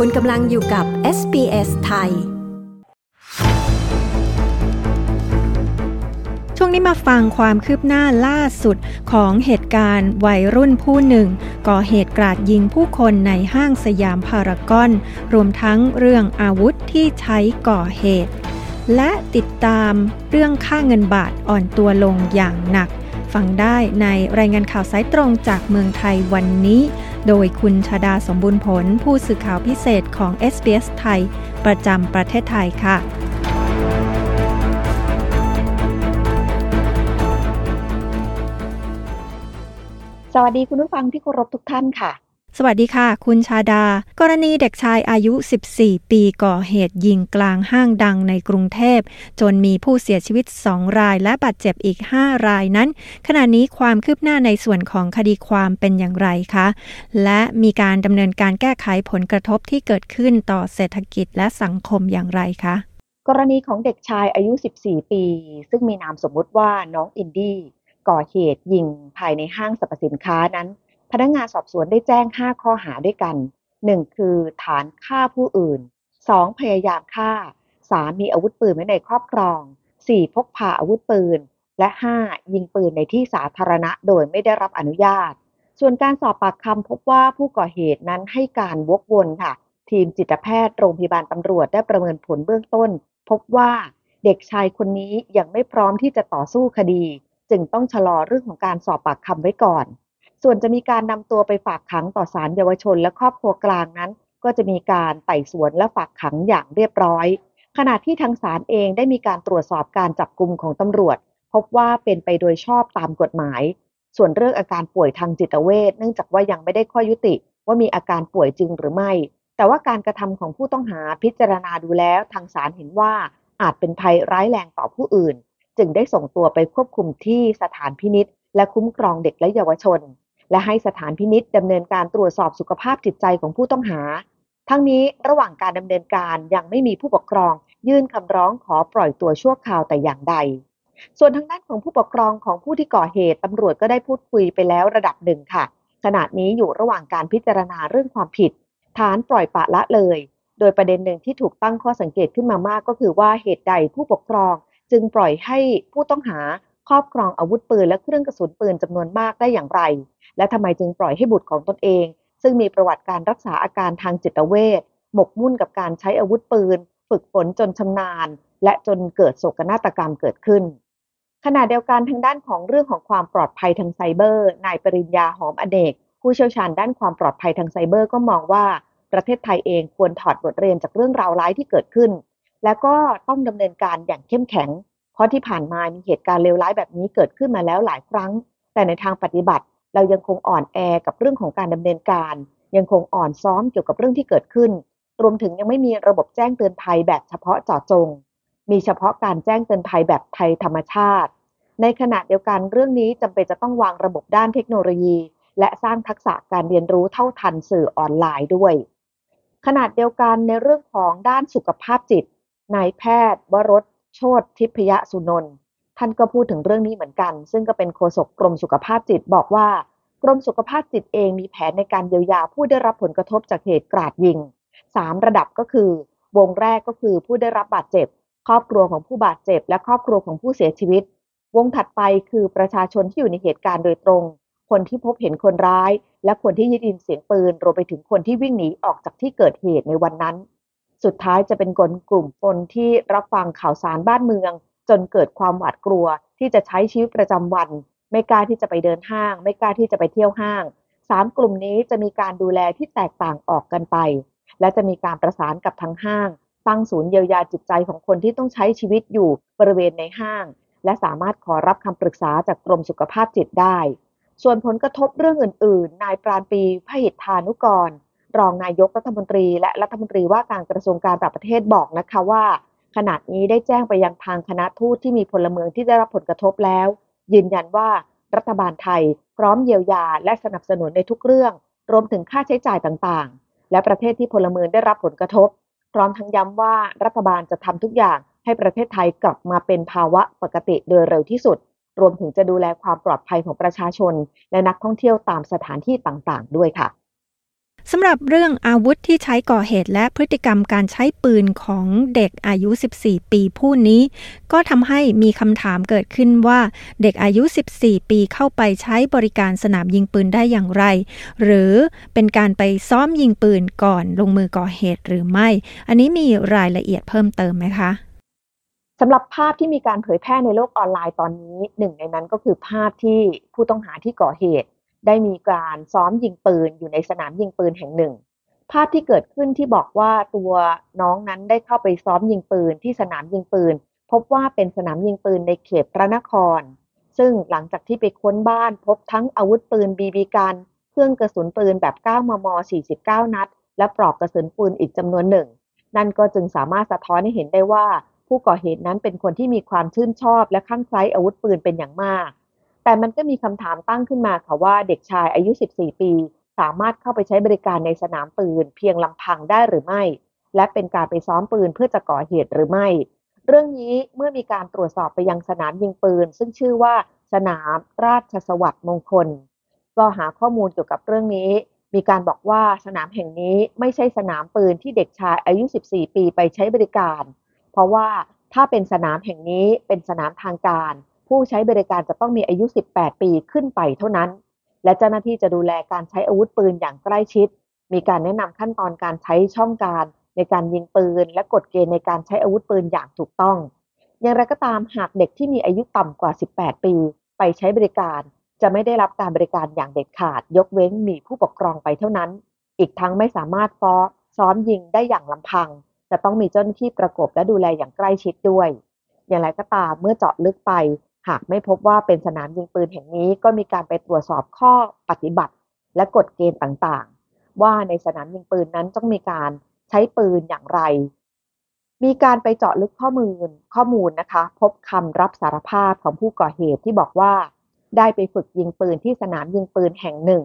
คุณกำลังอยู่กับ SBS ไทย ช่วงนี้มาฟังความคืบหน้าล่าสุดของเหตุการณ์วัยรุ่นผู้หนึ่ง ก่อเหตุกราดยิงผู้คนในห้างสยามพารากอน รวมทั้งเรื่องอาวุธที่ใช้ก่อเหตุ และติดตามเรื่องค่าเงินบาทอ่อนตัวลงอย่างหนัก ฟังได้ในรายงานข่าวสายตรงจากเมืองไทยวันนี้ โดยคุณชาดาสมบูรณ์ผล ผู้สื่อข่าวพิเศษของ SBS ไทย ประจำประเทศไทยค่ะสวัสดีคุณผู้ฟังที่เคารพทุกท่านค่ะ สวัสดีค่ะ คุณชาดา กรณีเด็กชายอายุ 14 ปีก่อเหตุยิงกลางห้างดังในกรุงเทพ จนมีผู้เสียชีวิต 2 รายและบาดเจ็บอีก 5 รายนั้น ขณะนี้ความคืบหน้าในส่วนของคดีความเป็นอย่างไรคะ และมีการดำเนินการแก้ไขผลกระทบที่เกิดขึ้นต่อเศรษฐกิจและสังคมอย่างไรคะ กรณีของเด็กชายอายุ 14 ปี ซึ่งมีนามสมมุติว่าน้องอินดี้ก่อเหตุยิงภายในห้างสรรพสินค้านั้น พนักงานสอบสวนได้แจ้ง 5 ข้อหาด้วยกัน 1. คือฐานฆ่าผู้อื่น 2. พยายามฆ่า 3. มีอาวุธปืนไว้ในครอบครอง 4. พกพาอาวุธปืน และ 5. ยิงปืนในที่สาธารณะโดยไม่ได้รับอนุญาต ส่วนการสอบปากคำพบว่าผู้ก่อเหตุนั้นให้การวกวนค่ะ ทีมจิตแพทย์โรงพยาบาลตำรวจได้ประเมินผลเบื้องต้น พบว่าเด็กชายคนนี้ยังไม่พร้อมที่จะต่อสู้คดี จึงต้องชะลอเรื่องของการสอบปากคำไว้ก่อน ส่วนจะมีการนำตัวไปฝากขังต่อศาลเยาวชนและครอบครัวกลางนั้น ก็จะมีการไต่สวนและฝากขังอย่างเรียบร้อย ขณะที่ทางศาลเองได้มีการตรวจสอบการจับกลุ่มของตำรวจ พบว่าเป็นไปโดยชอบตามกฎหมาย ส่วนเรื่องอาการป่วยทางจิตเวชเนื่องจากว่ายังไม่ได้ข้อยุติ ว่ามีอาการป่วยจริงหรือไม่ แต่ว่าการกระทำของผู้ต้องหาพิจารณาดูแล้วทางศาลเห็นว่าอาจเป็นภัยร้ายแรงต่อผู้อื่น จึงได้ส่งตัวไปควบคุมที่สถานพินิษและคุ้มครองเด็กและเยาวชน และให้สถานพินิษดำเนินการตรวจสอบสุขภาพจิตใจของผู้ต้องหา ทั้งนี้ระหว่างการดำเนินการยังไม่มีผู้ปกครอง ยื่นคำร้องขอปล่อยตัวชั่วคราวแต่อย่างใด ส่วนทางด้านของผู้ปกครองของผู้ที่ก่อเหตุตำรวจก็ได้พูดคุยไปแล้วระดับหนึ่งค่ะ ขณะนี้อยู่ระหว่างการพิจารณาเรื่องความผิด ฐานปล่อยปละละเลย โดยประเด็นหนึ่งที่ถูกตั้งข้อสังเกตขึ้นมามากก็คือว่าเหตุใดผู้ปกครองจึงปล่อยให้ผู้ต้องหา ครอบครองอาวุธปืนและเครื่องกระสุนปืนจำนวนมากได้อย่างไร และทำไมจึงปล่อยให้บุตรของตนเอง ซึ่งมีประวัติการรักษาอาการทางจิตเวชหมกมุ่นกับการใช้อาวุธปืน ฝึกฝนจนชำนาญ และจนเกิดโศกนาฏกรรมเกิดขึ้นขณะเดียวกันทางด้านของเรื่องของความปลอดภัยทางไซเบอร์ นายปริญญาหอมอเนก ผู้เชี่ยวชาญด้านความปลอดภัยทางไซเบอร์ก็มองว่า ประเทศไทยเองควรถอดบทเรียนจากเรื่องราวร้ายที่เกิดขึ้น และก็ต้องดำเนินการอย่างเข้มแข็ง เพราะที่ผ่านมามีเหตุการณ์เลวร้ายแบบนี้เกิดขึ้นมาแล้วหลายครั้ง แต่ในทางปฏิบัติ เรายังคงอ่อนแอกับเรื่องของการดำเนินการ ยังคงอ่อนซ้อมเกี่ยวกับเรื่องที่เกิดขึ้น รวมถึงยังไม่มีระบบแจ้งเตือนภัยแบบเฉพาะเจาะจง มีเฉพาะการแจ้งเตือนภัยแบบไทยธรรมชาติ ในขณะเดียวกันเรื่องนี้จำเป็นจะต้องวางระบบด้านเทคโนโลยี และสร้างทักษะการเรียนรู้เท่าทันสื่อออนไลน์ด้วยขณะเดียวกันในเรื่องของด้านสุขภาพจิตนายแพทย์วรส โชตทิพยสุนนท์ท่านก็พูดถึงเรื่องนี้เหมือนกัน ซึ่งก็เป็นโฆษกกรมสุขภาพจิตบอกว่ากรมสุขภาพจิตเองมีแผนในการเยียวยาผู้ได้รับผลกระทบจากเหตุกราดยิง 3 ระดับก็คือ วงแรกก็คือผู้ได้รับบาดเจ็บ ครอบครัวของผู้บาดเจ็บ และครอบครัวของผู้เสียชีวิต วงถัดไปคือประชาชนที่อยู่ในเหตุการณ์โดยตรง คนที่พบเห็นคนร้าย และคนที่ยินเสียงปืนรวมไปถึงคนที่วิ่งหนีออกจากที่เกิดเหตุในวันนั้น สุดท้ายจะเป็นคนกลุ่มคนที่รับฟังข่าวสารบ้านเมือง จนเกิดความหวาดกลัวที่จะใช้ชีวิตประจำวัน ไม่กล้าที่จะไปเดินห้าง ไม่กล้าที่จะไปเที่ยวห้างสามกลุ่มนี้จะมีการดูแลที่แตกต่างออกกันไป และจะมีการประสานกับทางห้าง ตั้งศูนย์เยียวยาจิตใจของคนที่ต้องใช้ชีวิตอยู่บริเวณในห้าง และสามารถขอรับคำปรึกษาจากกรมสุขภาพจิตได้ ส่วนผลกระทบเรื่องอื่น ๆ นายปราณปีพหิทธานุกร รองนายกรัฐมนตรีและรัฐมนตรีว่าการกระทรวงการต่างประเทศบอกนะคะว่า ขณะนี้ได้แจ้งไปยังทางคณะทูตที่มีพลเมืองที่ได้รับผลกระทบแล้ว ยืนยันว่ารัฐบาลไทย พร้อมเยียวยาและสนับสนุนในทุกเรื่อง รวมถึงค่าใช้จ่ายต่างๆ และประเทศที่พลเมืองได้รับผลกระทบ พร้อมทั้งย้ำว่ารัฐบาลจะทำทุกอย่างให้ประเทศไทยกลับมาเป็นภาวะปกติโดยเร็วที่สุด รวมถึงจะดูแลความปลอดภัยของประชาชน และนักท่องเที่ยวตามสถานที่ต่างๆ ด้วยค่ะ สำหรับเรื่องอาวุธที่ใช้ก่อเหตุและพฤติกรรมการใช้ปืนของเด็กอายุ 14 ปีผู้นี้ ก็ทำให้มีคำถามเกิดขึ้นว่า เด็กอายุ 14 ปีเข้าไปใช้บริการสนามยิงปืนได้อย่างไร หรือเป็นการไปซ้อมยิงปืนก่อนลงมือก่อเหตุหรือไม่ อันนี้มีรายละเอียดเพิ่มเติมไหมคะสำหรับภาพที่มีการเผยแพร่ในโลกออนไลน์ตอนนี้หนึ่งในนั้นก็คือภาพที่ผู้ต้องหาที่ก่อเหตุ ได้มีการซ้อมยิงปืนอยู่ในสนามยิงปืนแห่งหนึ่ง ภาพที่เกิดขึ้นที่บอกว่าตัวน้องนั้นได้เข้าไปซ้อมยิงปืนที่สนามยิงปืน พบว่าเป็นสนามยิงปืนในเขตพระนคร ซึ่งหลังจากที่ไปค้นบ้านพบทั้งอาวุธปืนบีบีกัน เครื่องกระสุนปืนแบบ 9 มม 49 นัด และปลอกกระสุนปืนอีกจำนวนหนึ่ง นั่นก็จึงสามารถสะท้อนให้เห็นได้ว่า ผู้ก่อเหตุนั้นเป็นคนที่มีความชื่นชอบและข้างใคล้อาวุธปืนเป็นอย่างมาก แต่มันก็มีคำถามตั้งขึ้นมาค่ะว่าเด็กชายอายุ 14 ปี สามารถเข้าไปใช้บริการในสนามปืน เพียงลำพังได้หรือไม่ และเป็นการไปซ้อมปืนเพื่อจะก่อเหตุหรือไม่ เรื่องนี้เมื่อมีการตรวจสอบไปยังสนามยิงปืน ซึ่งชื่อว่าสนามราชสวัสดิ์มงคล ก็หาข้อมูลเกี่ยวกับเรื่องนี้ มีการบอกว่าสนามแห่งนี้ไม่ใช่สนามปืนที่เด็กชายอายุ 14 ปีไปใช้บริการ เพราะว่าถ้าเป็นสนามแห่งนี้เป็นสนามทางการ ผู้ใช้บริการจะต้องมีอายุ 18 ปีขึ้นไปเท่านั้น และเจ้าหน้าที่จะดูแลการใช้อาวุธปืนอย่างใกล้ชิด มีการแนะนำขั้นตอนการใช้ช่องการ ในการยิงปืน และกฎเกณฑ์ในการใช้อาวุธปืนอย่างถูกต้อง อย่างไรก็ตามหากเด็กที่มีอายุต่ำกว่า 18 ปี ไปใช้บริการ จะไม่ได้รับการบริการอย่างเด็ดขาด ยกเว้นมีผู้ปกครองไปเท่านั้น อีกทั้งไม่สามารถฟ้อซ้อมยิงได้อย่างลำพัง จะต้องมีเจ้าหน้าที่ประกบและดูแลอย่างใกล้ชิดด้วยอย่างไรก็ตามเมื่อเจาะลึกไป หากไม่พบว่าเป็นสนามยิงปืนแห่งนี้ก็มีการไปตรวจสอบข้อปฏิบัติ และกฎเกณฑ์ต่างๆ ว่าในสนามยิงปืนนั้นต้องมีการใช้ปืนอย่างไร มีการไปเจาะลึกข้อมูลข้อมูลนะคะ พบคำรับสารภาพของผู้ก่อเหตุที่บอกว่า ได้ไปฝึกยิงปืนที่สนามยิงปืนแห่งหนึ่ง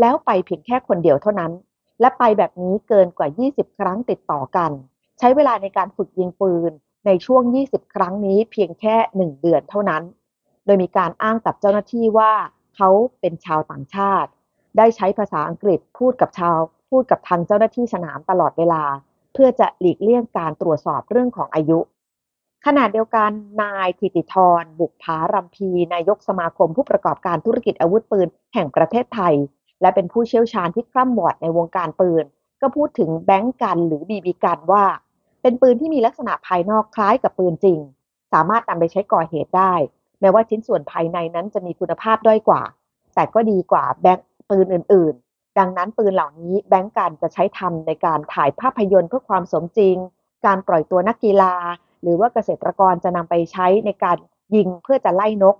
แล้วไปเพียงแค่คนเดียวเท่านั้น และไปแบบนี้เกินกว่า 20 ครั้งติดต่อกัน ใช้เวลาในการฝึกยิงปืนในช่วง 20 ครั้งนี้เพียงแค่ 1 เดือนเท่านั้น โดยมีการอ้างกับเจ้าหน้าที่ว่าเขาเป็นชาวต่างชาติ ได้ใช้ภาษาอังกฤษพูดกับชาวพูดกับทางเจ้าหน้าที่สนามตลอดเวลา เพื่อจะหลีกเลี่ยงการตรวจสอบเรื่องของอายุ ขณะเดียวกันนายธิติธรบุกผารำพีนายกสมาคมผู้ประกอบการธุรกิจอาวุธปืนแห่งประเทศไทย และเป็นผู้เชี่ยวชาญที่คร่ำวอดในวงการปืน ก็พูดถึงแบงก์กันหรือบีบีกันว่า เป็นปืนที่มีลักษณะภายนอกคล้ายกับปืนจริง สามารถนำไปใช้ก่อเหตุได้ แม้ว่าชิ้นส่วนภายในนั้นจะมีคุณภาพด้อยกว่า แต่ก็ดีกว่าแบงค์ปืนอื่น ๆ ดังนั้นปืนเหล่านี้แบงก์การจะใช้ทำในการถ่ายภาพยนตร์เพื่อความสมจริง การปล่อยตัวนักกีฬา หรือว่าเกษตรกรจะนำไปใช้ในการยิงเพื่อจะไล่นก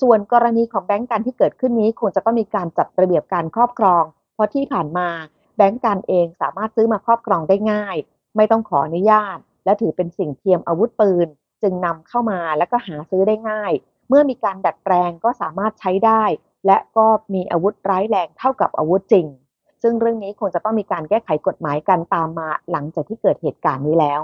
ส่วนกรณีของแบงก์การที่เกิดขึ้นนี้คงจะต้องมีการจัดระเบียบการครอบครอง เพราะที่ผ่านมาแบงก์การเองสามารถซื้อมาครอบครองได้ง่าย ไม่ต้องขออนุญาต และถือเป็นสิ่งเทียมอาวุธปืน จึงนำเข้ามาแล้วก็หาซื้อได้ง่าย เมื่อมีการดัดแปลงก็สามารถใช้ได้ และก็มีอาวุธร้ายแรงเท่ากับอาวุธจริง ซึ่งเรื่องนี้คงจะต้องมีการแก้ไขกฎหมายกันตามมาหลังจากที่เกิดเหตุการณ์นี้แล้ว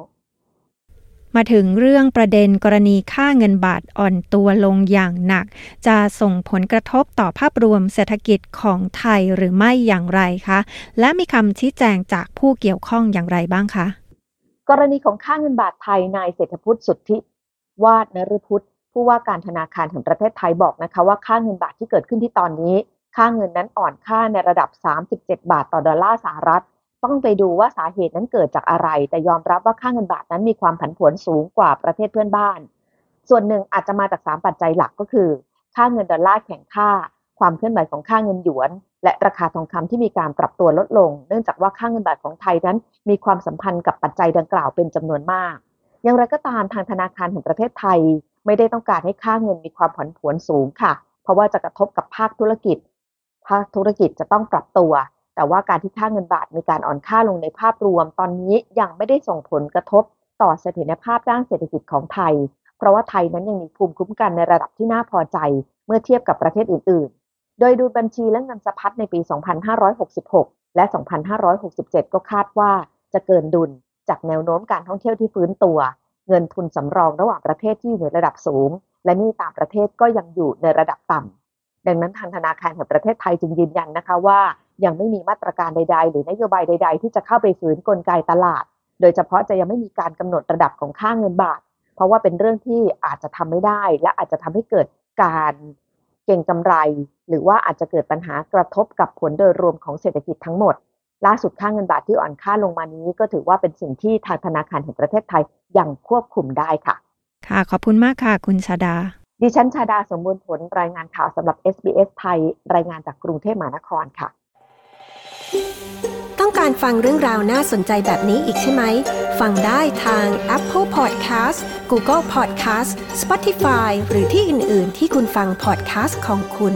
มาถึงเรื่องประเด็นกรณีค่าเงินบาทอ่อนตัวลงอย่างหนัก จะส่งผลกระทบต่อภาพรวมเศรษฐกิจของไทยหรือไม่อย่างไรคะ และมีคำชี้แจงจากผู้เกี่ยวข้องอย่างไรบ้างคะกรณีของค่าเงินบาทไทยนายเศรษฐพุทธสุทธิ วาดนฤพุทธผู้ว่าการธนาคารแห่งประเทศไทยบอกนะคะว่าค่าเงินบาทที่เกิดขึ้นที่ตอนนี้ ค่าเงินนั้นอ่อนค่าในระดับ 37 บาทต่อดอลลาร์สหรัฐ ต้องไปดูว่าสาเหตุนั้นเกิดจากอะไร แต่ยอมรับว่าค่าเงินบาทนั้นมีความผันผวนสูงกว่าประเทศเพื่อนบ้าน ส่วนหนึ่งอาจจะมาจาก 3 ปัจจัยหลักก็คือ ค่าเงินดอลลาร์แข็งค่า ความเคลื่อนไหวของค่าเงินหยวน และราคาทองคำที่มีการปรับตัวลดลง เนื่องจากว่าค่าเงินบาทของไทยนั้น มีความสัมพันธ์กับปัจจัยดังกล่าวเป็นจำนวนมาก อย่างไรก็ตามทางธนาคารแห่งประเทศไทย ไม่ได้ต้องการให้ค่าเงินมีความผันผวนสูงค่ะ เพราะว่าจะกระทบกับภาคธุรกิจ ภาคธุรกิจจะต้องปรับตัว แต่ว่าการที่ค่าเงินบาทมีการอ่อนค่าลงในภาพรวม ตอนนี้ยังไม่ได้ส่งผลกระทบต่อเสถียรภาพด้านเศรษฐกิจของไทย เพราะว่าไทยนั้นยังมีภูมิคุ้มกันในระดับที่น่าพอใจ เมื่อเทียบกับประเทศอื่น ๆ โดยดูบัญชีและเงินสะพัดในปี 2566 และ 2567 ก็คาดว่าจะเกินดุล จากแนวโน้มการท่องเที่ยวที่ฟื้นตัว เงินทุนสำรองระหว่างประเทศที่อยู่ในระดับสูง และนี่ต่างประเทศก็ยังอยู่ในระดับต่ำดังนั้นทางธนาคารแห่งประเทศไทยจึงยืนยันนะคะว่า ยังไม่มีมาตรการใด ๆ หรือนโยบายใด ๆ ที่จะเข้าไปฝืนกลไกตลาด โดยเฉพาะจะยังไม่มีการกำหนดระดับของค่าเงินบาท เพราะว่าเป็นเรื่องที่อาจจะทำไม่ได้ และอาจจะทำให้เกิดการเก่งกำไร หรือว่าอาจจะเกิดปัญหากระทบกับผลโดยรวมของเศรษฐกิจทั้งหมด ล่าสุดค่าเงินบาทที่อ่อนค่าลงมานี้ ก็ถือว่าเป็นสิ่งที่ทางธนาคารแห่งประเทศไทยยังควบคุมได้ค่ะ ค่ะ ขอบคุณมากค่ะ คุณชาดา ดิฉันชาดาสมบูรณ์ผลรายงานข่าวสำหรับ SBS ไทย รายงานจากกรุงเทพมหานครค่ะ ต้องการฟังเรื่องราวน่าสนใจแบบนี้อีกใช่ไหม ฟังได้ทาง Apple Podcast Google Podcast Spotify หรือที่อื่น ๆ ที่คุณฟัง podcast ของคุณ